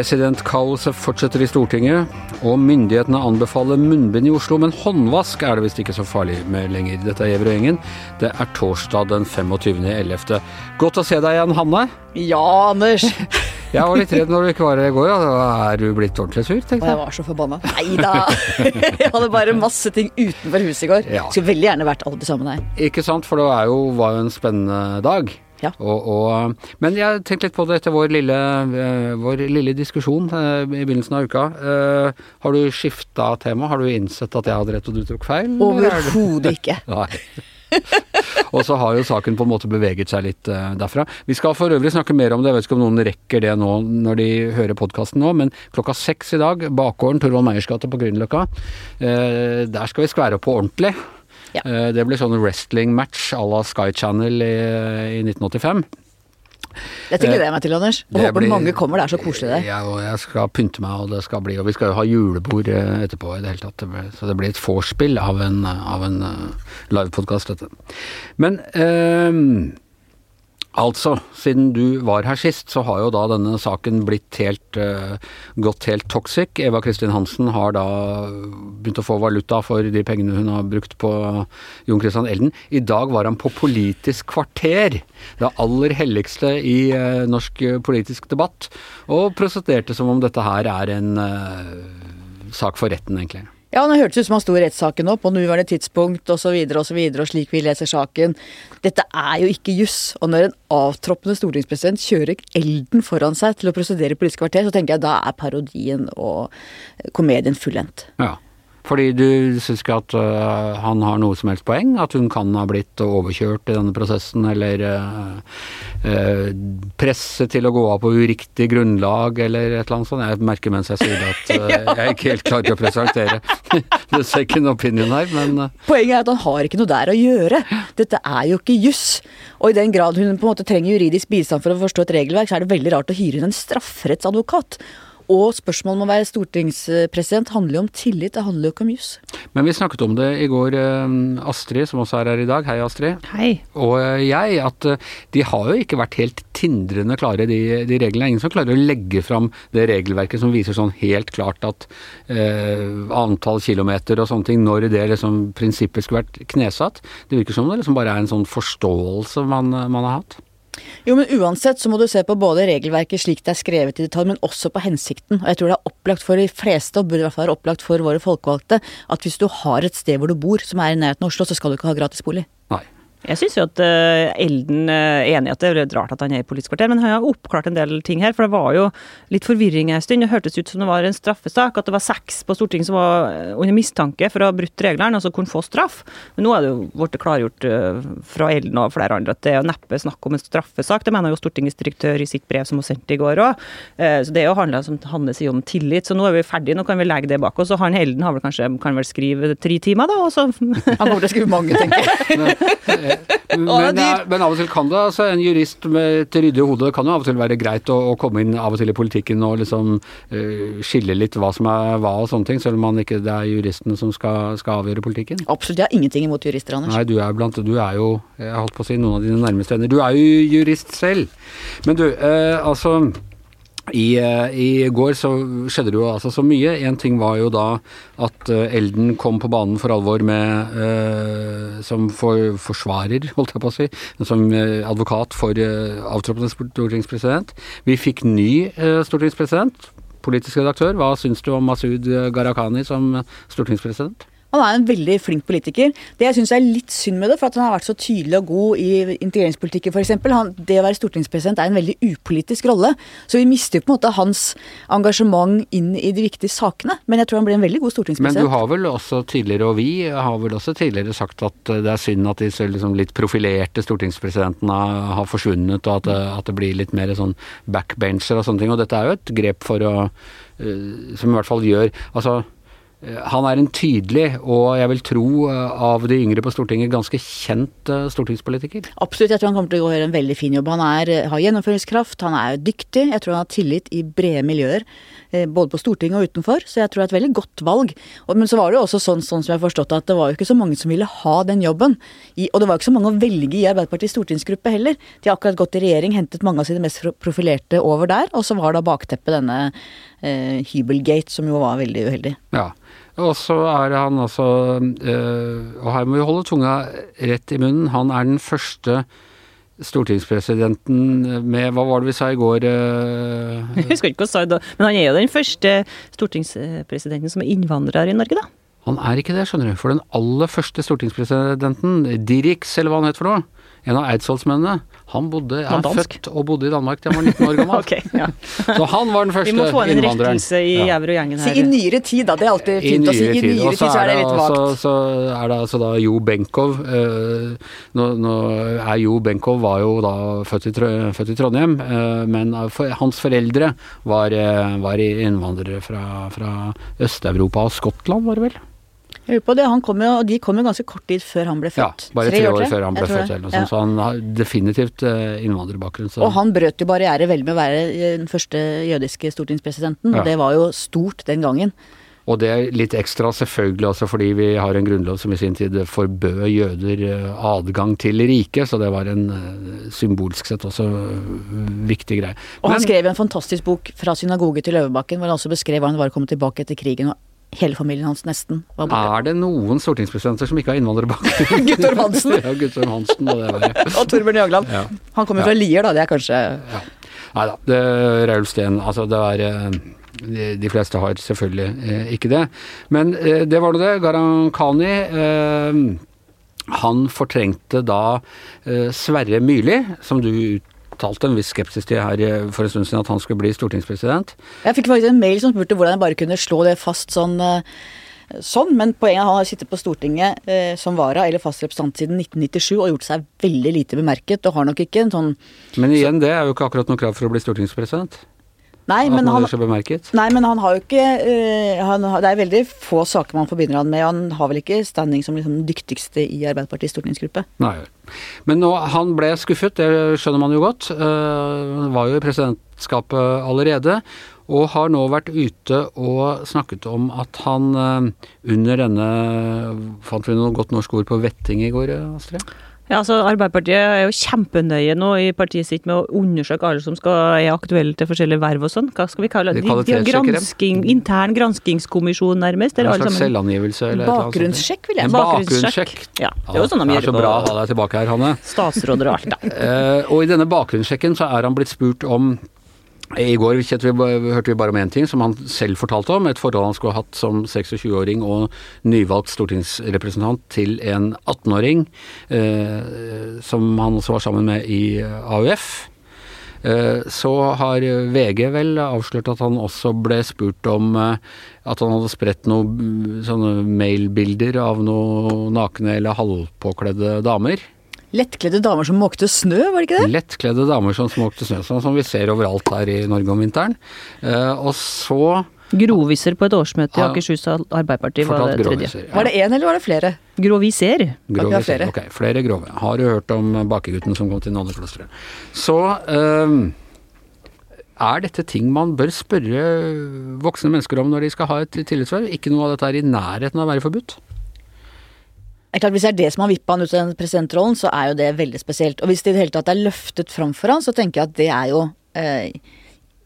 Presidentkaoset fortsetter i Stortinget, og myndighetene anbefaler munnbind i Oslo, men håndvask er det visst ikke så farlig med lenger. Dette er Gjever og gjengen. Det er torsdag den 25.11. Godt å se deg igjen, Hanne. Ja, Anders! Jeg var litt redd når du ikke var her i går. Ja. Er du blitt ordentlig sur, tenkte jeg. Og jeg var så forbanna. Nei da! Jeg hadde bare masse ting utenfor huset i går. Ja. Skulle veldig gjerne vært alle sammen her. Ikke sant, for det var jo, var jo en spennende dag. Ja. Og, og, men jeg tenkte litt på det etter vår lille, uh, vår lille diskusjon uh, i begynnelsen av uka. Uh, har du skifta tema? Har du innsett at jeg hadde rett og du tok feil? Overhodet ikke. Nei. og så har jo saken på en måte beveget seg litt derfra. Vi skal for øvrig snakke mer om det, jeg vet ikke om noen rekker det nå når de hører podkasten nå, men klokka seks i dag, bakgården Torvald Meyers gate på Grünerløkka, der skal vi skvære opp på ordentlig. Ja. Eh, det ble sånn wrestling-match à la Sky Channel i, i 1985. Dette gleder jeg meg til, Anders. Og håper blir, mange kommer. Det er så koselig der. Ja, og jeg skal pynte meg, og det skal bli Og vi skal jo ha julebord eh, etterpå i det hele tatt. Så det blir et vorspiel av en, av en uh, livepodkast, dette. Men uh, Altså, siden du var her sist, så har jo da denne saken blitt helt uh, gått helt toxic. Eva Kristin Hansen har da begynt å få valuta for de pengene hun har brukt på Jon Christian Elden. I dag var han på Politisk kvarter, det aller helligste i uh, norsk politisk debatt, og prosenterte som om dette her er en uh, sak for retten, egentlig. Ja, det hørtes ut som han sto i rettssaken nå, på nåværende tidspunkt osv. Og, Og, og slik vi leser saken. Dette er jo ikke juss. Og når en avtroppende stortingspresident kjører elden foran seg til å prosedere Politisk kvarter, så tenker jeg da er parodien og komedien fullendt. Ja. Fordi du syns ikke at uh, han har noe som helst poeng? At hun kan ha blitt overkjørt i denne prosessen, eller uh, uh, presset til å gå av på uriktig grunnlag, eller et eller annet sånt? Jeg merker mens jeg sier det at ja. jeg ikke helt klar til å presentere the second opinion her, men Poenget er at han har ikke noe der å gjøre. Dette er jo ikke juss. Og i den grad hun på en måte trenger juridisk bistand for å forstå et regelverk, så er det veldig rart å hyre inn en strafferettsadvokat. Og spørsmålet om å være stortingspresident handler jo om tillit, det handler jo ikke om jus. Men vi snakket om det i går, eh, Astrid som også er her i dag. Hei, Astrid. Hei. Og eh, jeg, at eh, de har jo ikke vært helt tindrende klare, de, de reglene. Ingen som klarer å legge fram det regelverket som viser sånn helt klart at eh, antall kilometer og sånne ting, når det liksom prinsippet skulle vært knesatt. Det virker som det liksom bare er en sånn forståelse man, man har hatt. Jo, men uansett så må du se på både regelverket slik det er skrevet i detalj, men også på hensikten. Og jeg tror det er opplagt for de fleste, og burde i hvert fall være opplagt for våre folkevalgte, at hvis du har et sted hvor du bor som er i nærheten av Oslo, så skal du ikke ha gratis bolig. Nei. Jeg syns jo at uh, Elden uh, er enig i at det er litt rart at han er i Politisk kvarter, men han har oppklart en del ting her. For det var jo litt forvirring en stund. Det hørtes ut som det var en straffesak. At det var seks på Stortinget som var eh, under mistanke for å ha brutt reglene, altså kunne få straff. Men nå er det jo blitt klargjort uh, fra Elden og flere andre at det er neppe snakk om en straffesak. Det mener jo Stortingets direktør i sitt brev som hun sendte i går òg. så det er jo handla, som Hanne sier om tillit. Så nå er vi ferdige, nå kan vi legge det bak oss. Og han Elden har vel kanskje kan vel skrive tre timer, da, og så Han kommer til å skrive mange, tenker jeg. Men, men, av og til kan det, altså en jurist med et ryddig hode, kan jo av og til være greit å, å, komme inn av og til i politikken og liksom uh, skille litt hva som er hva og sånne ting, selv om man ikke, det er juristene som skal, skal avgjøre politikken. Absolutt, jeg har ingenting imot jurister, Anders. Nei, du er blant Du er jo, jeg holdt på å si, noen av dine nærmeste venner. Du er jo jurist selv. Men du, uh, altså i, eh, I, går så skjedde det jo altså så mye. En ting var jo da at uh, Elden kom på banen for alvor med uh, som for, forsvarer, holdt jeg på å si, som uh, advokat for avtroppende stortingspresident. Vi fikk ny stortingspresident, politisk redaktør. Hva syns du om Masud Gharahkhani som stortingspresident? Han er en veldig flink politiker. Det jeg syns er litt synd med det, for at han har vært så tydelig og god i integreringspolitikken f.eks. Det å være stortingspresident er en veldig upolitisk rolle. Så vi mister på en måte hans engasjement inn i de viktige sakene. Men jeg tror han blir en veldig god stortingspresident. Men du har vel også tidligere, og vi har vel også tidligere sagt at det er synd at disse liksom litt profilerte stortingspresidentene har forsvunnet, og at det, at det blir litt mer sånn backbencher og sånne ting. Og dette er jo et grep for å eh, Som i hvert fall gjør Altså han er en tydelig, og jeg vil tro eh, av de yngre på Stortinget, ganske kjent eh, stortingspolitiker. Absolutt, jeg tror han kommer til å gjøre en veldig fin jobb. Han er, har gjennomføringskraft, han er dyktig, jeg tror han har tillit i brede miljøer. Eh, både på Stortinget og utenfor, så jeg tror det er et veldig godt valg. Men så var det jo også sånn, sånn som jeg har forstått at det var jo ikke så mange som ville ha den jobben. I, og det var jo ikke så mange å velge i Arbeiderpartiets stortingsgruppe heller. De har akkurat gått i regjering, hentet mange av sine mest profilerte over der, og så var da bakteppet denne eh, hybelgate, som jo var veldig uheldig. Ja. Og så er han altså øh, Og her må vi holde tunga rett i munnen. Han er den første stortingspresidenten med Hva var det vi sa i går? Øh? Jeg husker ikke hva sa da, men han er jo den første stortingspresidenten som er innvandrer i Norge, da. Han er ikke det, skjønner du. For den aller første stortingspresidenten, Dirix, eller hva han het for noe, en av eidsvollsmennene, han bodde, er født og bodde i Danmark til han var 19 år gammel. okay, ja. Så han var den første innvandreren. Vi må få en rettelse i ja. gjengen her. Si i nyere tid, da. Det er alltid fint å si. I nyere tid så er det litt vagt. Så, så er det altså da Jo Benkow uh, nå, nå, er Jo Benkow var jo da født i, født i Trondheim, uh, men for, hans foreldre var, uh, var innvandrere fra, fra Øst-Europa og Skottland, var det vel? Jeg lurer på det, han kom jo, og De kom jo ganske kort tid før han ble født. Ja, bare tre, år, år før han ble født. Eller, ja. Så han har definitivt innvandrerbakgrunn. Så. Og han brøt jo barriere vel med å være eh, den første jødiske stortingspresidenten. Ja. Det var jo stort den gangen. Og det er litt ekstra selvfølgelig også fordi vi har en grunnlov som i sin tid forbød jøder eh, adgang til riket, så det var en symbolsk sett også viktig greie. Og han skrev en fantastisk bok 'Fra synagoge til Løvebakken', hvor han også beskrev hva han var å komme tilbake etter krigen og hele familien hans nesten var borte. Er det noen stortingspresidenter som ikke har innvandrerbakgrunn? Guttorm Hansen. ja, Guttorm Hansen og det var Og Torbjørn Jagland. Ja. Han kommer ja. fra Lier, da. Det er kanskje ja. Nei da. Raul Steen, altså det er eh, de, de fleste har selvfølgelig eh, ikke det. Men eh, det var nå det. Gharahkhani eh, han fortrengte da eh, Sverre Myrli, som du uttalte en viss skepsis til her eh, for en stund siden, at han skulle bli stortingspresident. Jeg fikk faktisk en mail som spurte hvordan jeg bare kunne slå det fast sånn. Eh, sånn, Men poenget er at han har sittet på Stortinget eh, som vara eller fast representant siden 1997 og gjort seg veldig lite bemerket, og har nok ikke en sånn Men igjen, det er jo ikke akkurat noe krav for å bli stortingspresident? Nei, men han, nei, men han har jo ikke uh, han, Det er veldig få saker man forbinder han med. Han har vel ikke standing som liksom den dyktigste i Arbeiderpartiets stortingsgruppe. Nei. Men nå, han ble skuffet, det skjønner man jo godt. Uh, han var jo i presidentskapet allerede. Og har nå vært ute og snakket om at han uh, under denne Fant vi noe godt norsk ord på vetting i går, Astrid? Ja, altså Arbeiderpartiet er jo kjempenøye nå i partiet sitt med å undersøke alle som skal, er aktuelle til forskjellige verv og sånn. Hva skal vi kalle det? De, de gransking, intern granskingskommisjon, nærmest? Eller en slags selvangivelse? Eller Bakgrunnssjekk, vil jeg En bakgrunnssjekk. Ja, det er jo sånn de gjør det. Det er så bra å ha deg tilbake her, Hanne. Statsråder og alt, da. uh, og i denne bakgrunnssjekken så er han blitt spurt om i går hørte vi bare om én ting, som han selv fortalte om. Et forhold han skulle ha hatt som 26-åring og nyvalgt stortingsrepresentant til en 18-åring, eh, som han også var sammen med i AUF. Eh, så har VG vel avslørt at han også ble spurt om eh, at han hadde spredt noen sånne mailbilder av noen nakne eller halvpåkledde damer. Lettkledde damer som måkte snø, var det ikke det? Lettkledde damer som måkte snø, sånn som vi ser overalt her i Norge om vinteren. Uh, og så Groviser på et årsmøte i Akershus Arbeiderparti var det tredje. Ja. Var det én, eller var det flere? Groviser. Groviser, ok. Flere grove. Har du hørt om bakegutten som kom til nonneklosteret? Så uh, er dette ting man bør spørre voksne mennesker om når de skal ha et tillitsverv? Ikke noe av dette er i nærheten av å være forbudt? Klart, Hvis det er det som har vippa han ut av den presidentrollen, så er jo det veldig spesielt. Og hvis det i det hele tatt er løftet fram for han, så tenker jeg at det er jo eh,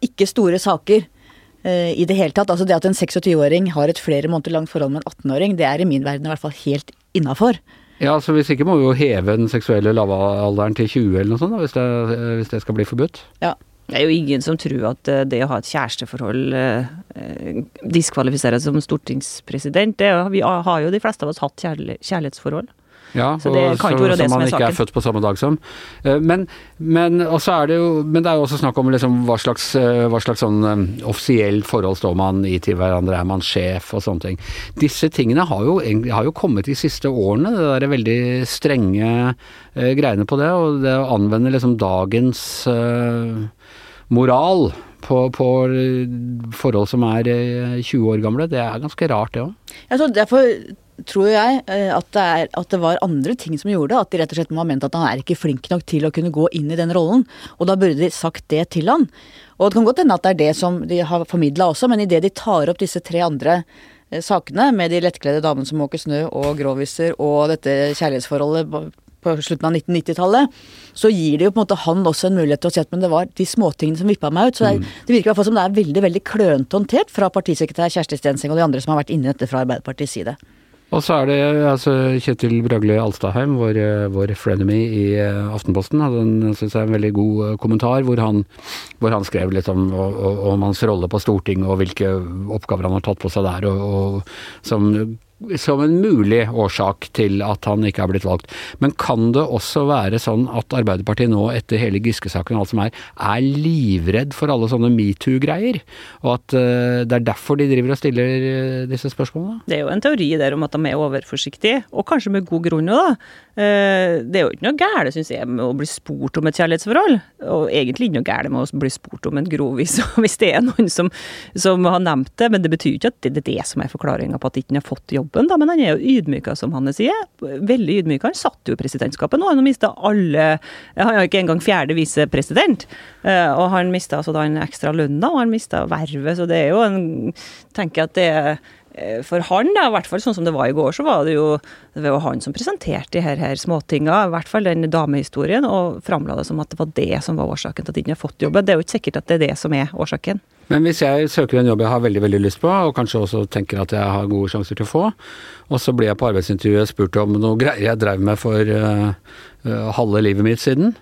ikke store saker eh, i det hele tatt. Altså det at en 26-åring har et flere måneder langt forhold med en 18-åring, det er i min verden i hvert fall helt innafor. Ja, så Hvis ikke må vi jo heve den seksuelle lavalderen til 20 eller noe sånt, da, hvis, det, hvis det skal bli forbudt. Ja, det er jo ingen som tror at eh, det å ha et kjæresteforhold eh, eh diskvalifiserer som stortingspresident. Det, vi har jo de fleste av oss hatt kjærlighetsforhold. Ja, så det kan ikke være det som er saken. Man ikke er født på samme dag som. Eh, men, men, er det, jo, men det er jo også snakk om liksom hva slags, hva slags sånn offisielt forhold står man i til hverandre, er man sjef og sånne ting. Disse tingene har jo, har jo kommet de siste årene, det derre veldig strenge greiene på det. Og det å anvende liksom dagens moral på, på, forhold som er 20 eh, år gamle, det er ganske rart, det òg. Jeg derfor tror jeg eh, at det, er, at det var andre ting som gjorde at de rett og slett må ha ment at han er ikke flink nok til å kunne gå inn i den rollen. Og da burde de sagt det til han. Og det kan godt hende at det er det som de har formidla også, men idet de tar opp disse tre andre eh, sakene med de lettkledde damene som måker snø og gråviser og dette kjærlighetsforholdet på slutten av 1990-tallet, så gir det jo på en måte han også en mulighet til å si at men det var de småtingene som vippa meg ut. Så det, er, det virker i hvert fall som det er veldig veldig klønete håndtert fra partisekretær Kjersti Stenseng og de andre som har vært inne i dette fra Arbeiderpartiets side. Og så er det altså, Kjetil Bragli Alstadheim, vår, vår frenemy i eh, Aftenposten, hadde en, synes jeg, en veldig god eh, kommentar hvor han, hvor han skrev litt om, om, om, hans rolle på Stortinget og hvilke oppgaver han har tatt på seg der, og, og som som en mulig årsak til at han ikke er blitt valgt. Men kan det også være sånn at Arbeiderpartiet nå, etter hele Giske-saken og alt som er, er livredd for alle sånne metoo-greier? Og at uh, det er derfor de driver og stiller uh, disse spørsmålene? Det er jo en teori der om at de er overforsiktige, og kanskje med god grunn òg, da. Uh, det er jo ikke noe gærent, syns jeg, med å bli spurt om et kjærlighetsforhold. Og egentlig ikke noe gærent med å bli spurt om en grovis, hvis det er noen som, som har nevnt det. Men det betyr ikke at det er det som er forklaringa på at ikke han har fått jobb jobben, da, men han er jo ydmyka, som Hanne sier. Veldig ydmyka. Han satt jo i presidentskapet nå, han har mista alle Han har ikke engang fjerde visepresident. Eh, og han mista altså da en ekstra lønna, og han mista vervet, så det er jo en Tenker at det er for han, da, i hvert fall sånn som det var i går, så var det jo, det var han som presenterte de her, her småtinga, i hvert fall den damehistorien, og framla det som at det var det som var årsaken til at han har fått jobben. Det er jo ikke sikkert at det er det som er årsaken. Men hvis jeg søker en jobb jeg har veldig veldig lyst på, og kanskje også tenker at jeg har gode sjanser til å få, og så blir jeg på arbeidsintervjuet spurt om noe greier jeg drev med for uh, uh, halve livet mitt siden,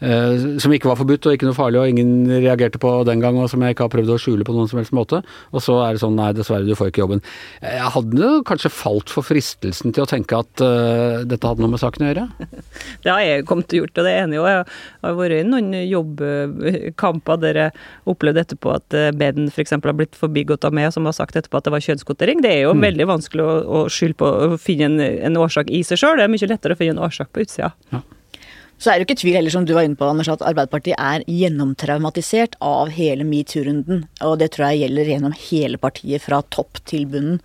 som ikke var forbudt og ikke noe farlig og ingen reagerte på den gang, og som jeg ikke har prøvd å skjule på noen som helst måte. Og så er det sånn nei, dessverre, du får ikke jobben. Jeg hadde kanskje falt for fristelsen til å tenke at uh, dette hadde noe med saken å gjøre. Det har jeg kommet til å gjort, og det er enig. Og jeg har vært i noen jobbkamper der jeg opplevde etterpå at eh, beden f.eks. har blitt forbigått av meg, som har sagt etterpå at det var kjønnskvotering. Det er jo mm. veldig vanskelig å, å skylde på å finne en, en årsak i seg sjøl. Det er mye lettere å finne en årsak på utsida. Ja. Så er det jo ikke tvil heller, som du var inne på, Anders, at Arbeiderpartiet er gjennomtraumatisert av hele metoo-runden. Og det tror jeg gjelder gjennom hele partiet, fra topp til bunnen.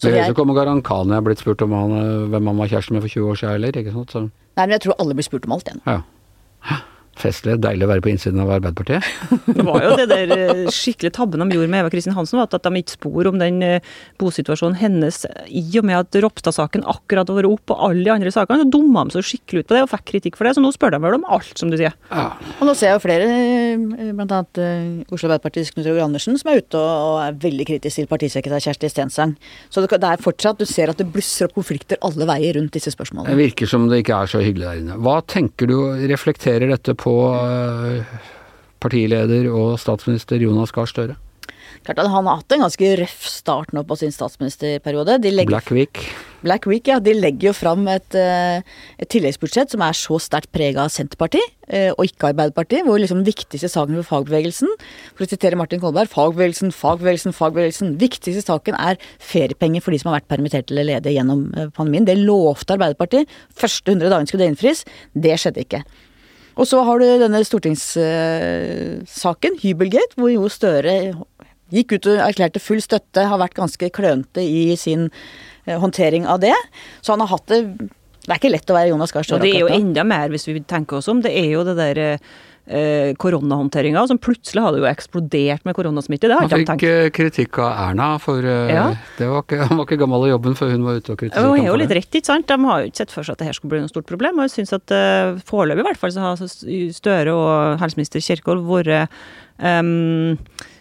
Så det høres ut som Gharahkhani er blitt spurt om han, hvem han var kjæreste med for 20 år siden, eller? ikke sant? Så. Nei, men jeg tror alle blir spurt om alt igjen. Ja festlig. Deilig å være på innsiden av Arbeiderpartiet. Det var jo det der eh, skikkelig tabben de gjorde med Eva Kristin Hansen, at de ikke spor om den eh, bosituasjonen hennes i og med at Ropstad-saken akkurat har vært opp, og alle de andre sakene. Så dumma de seg skikkelig ut på det og fikk kritikk for det, så nå spør de vel om alt, som du sier. Ja. Og nå ser jeg jo flere, eh, bl.a. Oslo Arbeiderpartis Knut Roger Andersen, som er ute og er veldig kritisk til partisekretær Kjersti Stensang. Så det er fortsatt, du ser at det blusser opp konflikter alle veier rundt disse spørsmålene. Det virker som det ikke er så hyggelig der inne. Hva tenker du, reflekterer dette på Eh, partileder og statsminister Jonas Gahr Støre? Klart at Han har hatt en ganske røff start nå på sin statsministerperiode. Legger, Black Week. Black Week, ja. De legger jo fram et, eh, et tilleggsbudsjett som er så sterkt prega av Senterpartiet, eh, og ikke Arbeiderpartiet. Hvor liksom viktigste saken for fagbevegelsen, for å sitere Martin Kolberg, fagbevegelsen, fagbevegelsen, fagbevegelsen. Viktigste saken er feriepenger for de som har vært permittert eller ledige gjennom pandemien. Det lovte Arbeiderpartiet. Første 100 dagene skulle det innfris. Det skjedde ikke. Og så har du denne stortingssaken, Hybelgate, hvor Jo Støre gikk ut og erklærte full støtte, har vært ganske klønete i sin eh, håndtering av det. Så han har hatt det Det er ikke lett å være Jonas Gahr Støre. Og det er jo enda mer, hvis vi tenker oss om. Det er jo det der eh, koronahåndteringa, som plutselig hadde jo eksplodert med koronasmitte. Det har han fikk eh, kritikk av Erna, for uh, ja. var ikke, han var ikke gammel i jobben før hun var ute og kritiserte ham. Hun er jo litt rett, ikke sant. De har jo ikke sett for seg at det her skulle bli noe stort problem. Og jeg syns at uh, foreløpig i hvert fall så har Støre og helseminister Kjerkol vært um,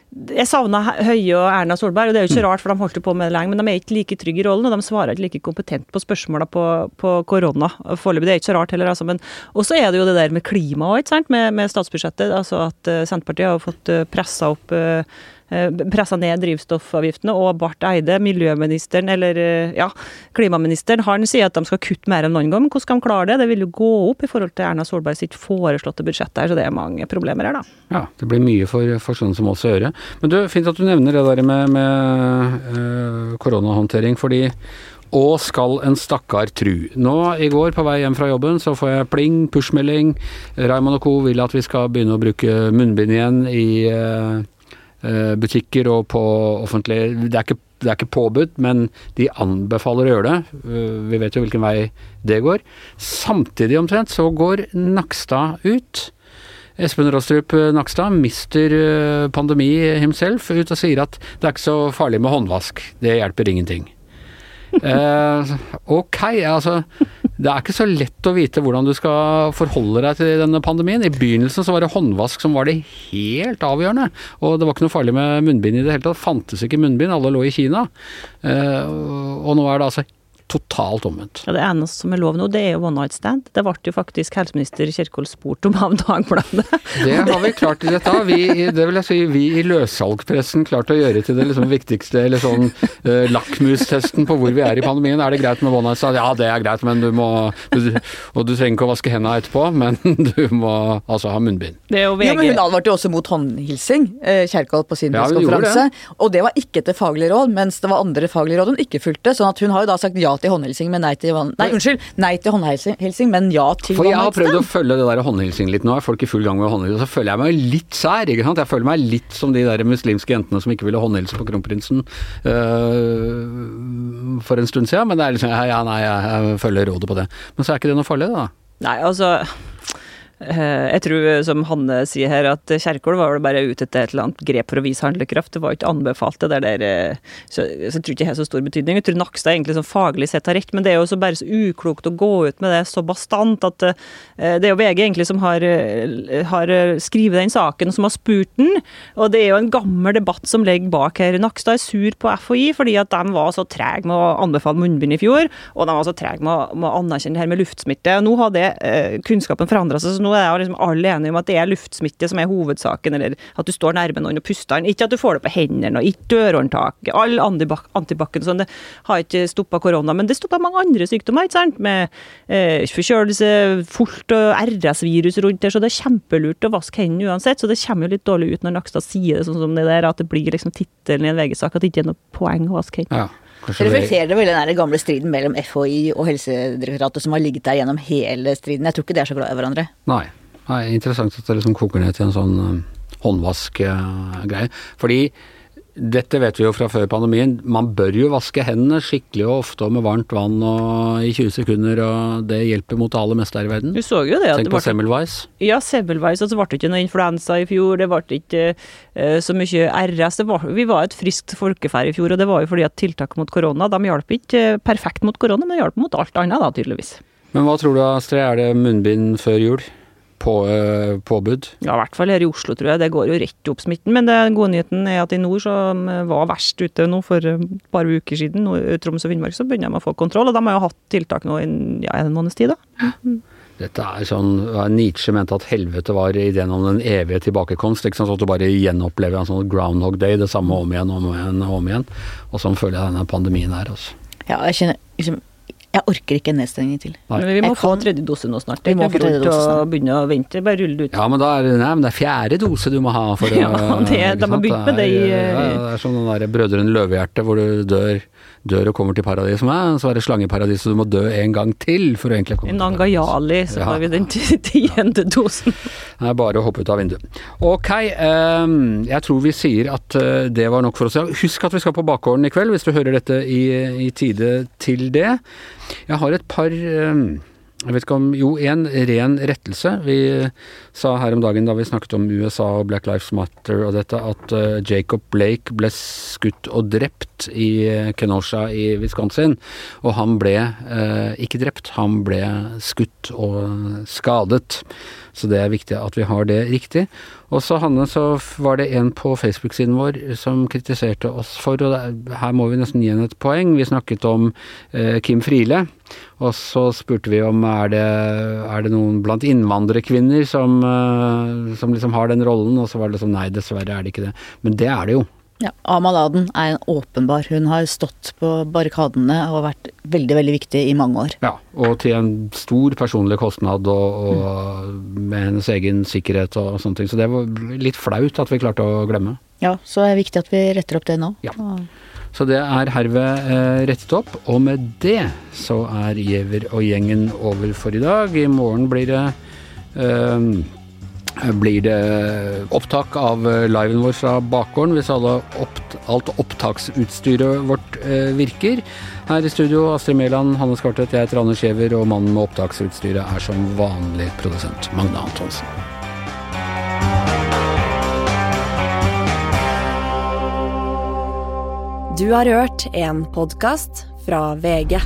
jeg savna Høie og Erna Solberg, og det er jo ikke rart, for de holdt på med det lenge. Men de er ikke like trygge i rollen, og de svarer ikke like kompetent på spørsmåla på, på, korona. Foreløpig. Det er ikke så rart heller, altså. Men også er det jo det der med klima òg, med, med, statsbudsjettet. Altså at uh, Senterpartiet har fått eh, pressa opp Eh, pressa ned drivstoffavgiftene, og Barth Eide, miljøministeren, eller eh, ja, klimaministeren, han sier at de skal kutte mer enn noen gang. Hvordan skal de klare det? Det vil jo gå opp i forhold til Erna Solberg sitt foreslåtte budsjett der, så det er mange problemer her, da. Ja, det blir mye for, for sånne som oss å gjøre. Men du, fint at du nevner det der med, med øh, koronahåndtering, fordi og skal en stakkar tru. Nå i går på vei hjem fra jobben så får jeg pling, pushmelding. Raymond og co. vil at vi skal begynne å bruke munnbind igjen i Eh, butikker og på offentlige Det er ikke det er ikke påbudt, men de anbefaler å gjøre det. Eh, Vi vet jo hvilken vei det går. Samtidig omtrent så går Nakstad ut. Espen Rostrup eh, Nakstad, mister eh, pandemi himself, ut og sier at det er ikke så farlig med håndvask. Det hjelper ingenting. Eh, ok, altså det er ikke så lett å vite hvordan du skal forholde deg til denne pandemien. I begynnelsen så var det håndvask som var det helt avgjørende. Og det var ikke noe farlig med munnbind i det hele tatt. Det fantes ikke munnbind, alle lå i Kina. Eh, og nå er det altså totalt omvendt. Ja, det eneste som er lov nå, det er jo one night stand. Det ble jo faktisk helseminister Kjerkol spurt om av Dagbladet. Det har vi klart i dette. Vi, det vil jeg si, vi i løssalgpressen klarte å gjøre til det liksom viktigste, eller sånn uh, lakmustesten på hvor vi er i pandemien. Er det greit med one night stand? Ja, det er greit, men du må du, Og du trenger ikke å vaske hendene etterpå, men du må altså ha munnbind. Det er jo Ja, men Hun advarte jo også mot håndhilsing, eh, Kjerkol, på sin Ja, pressekonferanse. Og det var ikke etter faglig råd, mens det var andre faglige råd hun ikke fulgte. sånn at hun har jo da sagt ja til håndhilsing, men nei til. Nei, unnskyld, nei til håndhilsing, men ja til For jeg har prøvd å følge det der håndhilsing litt nå, er folk i full gang med håndhilsing, og så føler jeg meg litt sær, ikke sant. Jeg føler meg litt som de der muslimske jentene som ikke ville håndhilse på kronprinsen øh, for en stund siden, men det er liksom ja, nei, jeg, følger rådet på det. Men så er ikke det noe farlig, da. Nei, altså jeg tror, som Hanne sier her, at Kjerkol var vel bare ute etter et eller annet grep for å vise handlekraft. Det var ikke anbefalt, det der, eh, så, jeg tror ikke det har så stor betydning. Jeg tror Nakstad egentlig sånn faglig sett har rett, men det er jo så bare så uklokt å gå ut med det så bastant at eh, det er jo VG egentlig som har, eh, har eh, skrevet den saken, som har spurt den. Og det er jo en gammel debatt som ligger bak her. Nakstad er sur på FHI fordi at de var så trege med å anbefale munnbind i fjor, og de var så trege med, med å anerkjenne det her med luftsmitte. Nå har det eh, kunnskapen forandra seg, så nå er jeg liksom alle enige om at det er luftsmitte som er hovedsaken, eller at du står nærme noen og puster den. Ikke at du får det på hendene, og ikke dørhåndtaket. All antibac-en sånn, det har ikke stoppa korona, men det stoppa mange andre sykdommer, ikke sant? Med eh, forkjølelse, fullt og RS-virus rundt der, så det er kjempelurt å vaske hendene uansett. Så det kommer jo litt dårlig ut når Nakstad sier det sånn som det der, at det blir liksom tittelen i en VG-sak at det ikke er noe poeng å vaske hendene. Ja, kanskje Reflekterer det vel den gamle striden mellom FHI og Helsedirektoratet som har ligget der gjennom hele striden? Jeg tror ikke de er så glad i hverandre. nei. nei. Interessant at det liksom koker ned til en sånn håndvaskgreie. håndvask-greie. Fordi dette vet vi jo fra før pandemien, man bør jo vaske hendene skikkelig og ofte og med varmt vann og i 20 sekunder, og det hjelper mot det aller meste her i verden. Du så jo det. at Tenk det på Semmelweis. Ja, Semmelweis, og så ble det ikke noe influensa i fjor, det ble ikke uh, så mye RS. Det var, vi var et friskt folkeferd i fjor, og det var jo fordi at tiltak mot korona de hjalp ikke eh, perfekt mot korona, men hjalp mot alt annet, da, tydeligvis. Men hva tror du Astrid, er det munnbind før jul? På, uh, påbud? Ja, i hvert fall her i Oslo, tror jeg. Det går jo rett opp smitten. Men den gode nyheten er at i nord, som var verst ute nå for et par uker siden, nå i Troms og Finnmark, så begynner de å få kontroll. Og de har jo hatt tiltak nå i ja, en måneds tid, da. Dette er sånn, Nietzsche mente at helvete var ideen om den evige tilbakekomst. ikke sant, så At du bare gjenopplever en sånn groundhog day, det samme om igjen om igjen. og om igjen. Og sånn føler jeg denne pandemien er. altså. Ja, jeg kjenner liksom Jeg orker ikke en nedstengning til. Nei. Men vi må Jeg få kan- tredje dose nå snart. Vi Det er må ikke få tredje dose å snart. begynne å vente. Bare rulle det ut. Ja, men da er det, nei, men det er fjerde dose du må ha for å Ja, det- de har begynt med det i, ja, Det er som den der Brødrene Løvehjerte hvor du dør, dør og kommer til paradis. med, så er det slangeparadis, så du må dø en gang til for å egentlig komme til paradis. Nangayali, så Ja. har vi den tiende dosen. Det er bare å hoppe ut av vinduet. Ok, um, jeg tror vi sier at eh, det var nok for oss. Husk at vi skal på bakgården i kveld, hvis du hører dette i, i tide til det. Jeg har et par ehm, jeg vet ikke om Jo, en ren rettelse. Vi sa her om dagen da vi snakket om USA og Black Lives Matter og dette, at eh, Jacob Blake ble skutt og drept i eh, Kenosha i Wisconsin. Og han ble eh, ikke drept, han ble skutt og skadet. Så det er viktig at vi har det riktig. Og så Hanne, så var det en på Facebook-siden vår som kritiserte oss for, og her må vi nesten gi henne et poeng. Vi snakket om eh, Kim Friele, og så spurte vi om er det, er det noen blant innvandrerkvinner som, eh, som liksom har den rollen, og så var det sånn nei, dessverre er det ikke det. Men det er det jo. Ja, Amal Aden er en åpenbar. Hun har stått på barrikadene og vært veldig, veldig viktig i mange år. Ja, og til en stor personlig kostnad og, og med hennes egen sikkerhet og sånne ting. Så det var litt flaut at vi klarte å glemme. Ja, så er det viktig at vi retter opp det nå. Ja. Så det er herved eh, rettet opp, og med det så er Giæver og gjengen over for i dag. I morgen blir det eh, blir det opptak av liven vår fra bakgården hvis opp, alt opptaksutstyret vårt eh, virker. Her i studio Astrid Mæland, Hanne Skartvedt, jeg heter Anders Giæver, og mannen med opptaksutstyret er som vanlig produsent Magne Antonsen. Du har hørt en podkast fra VG.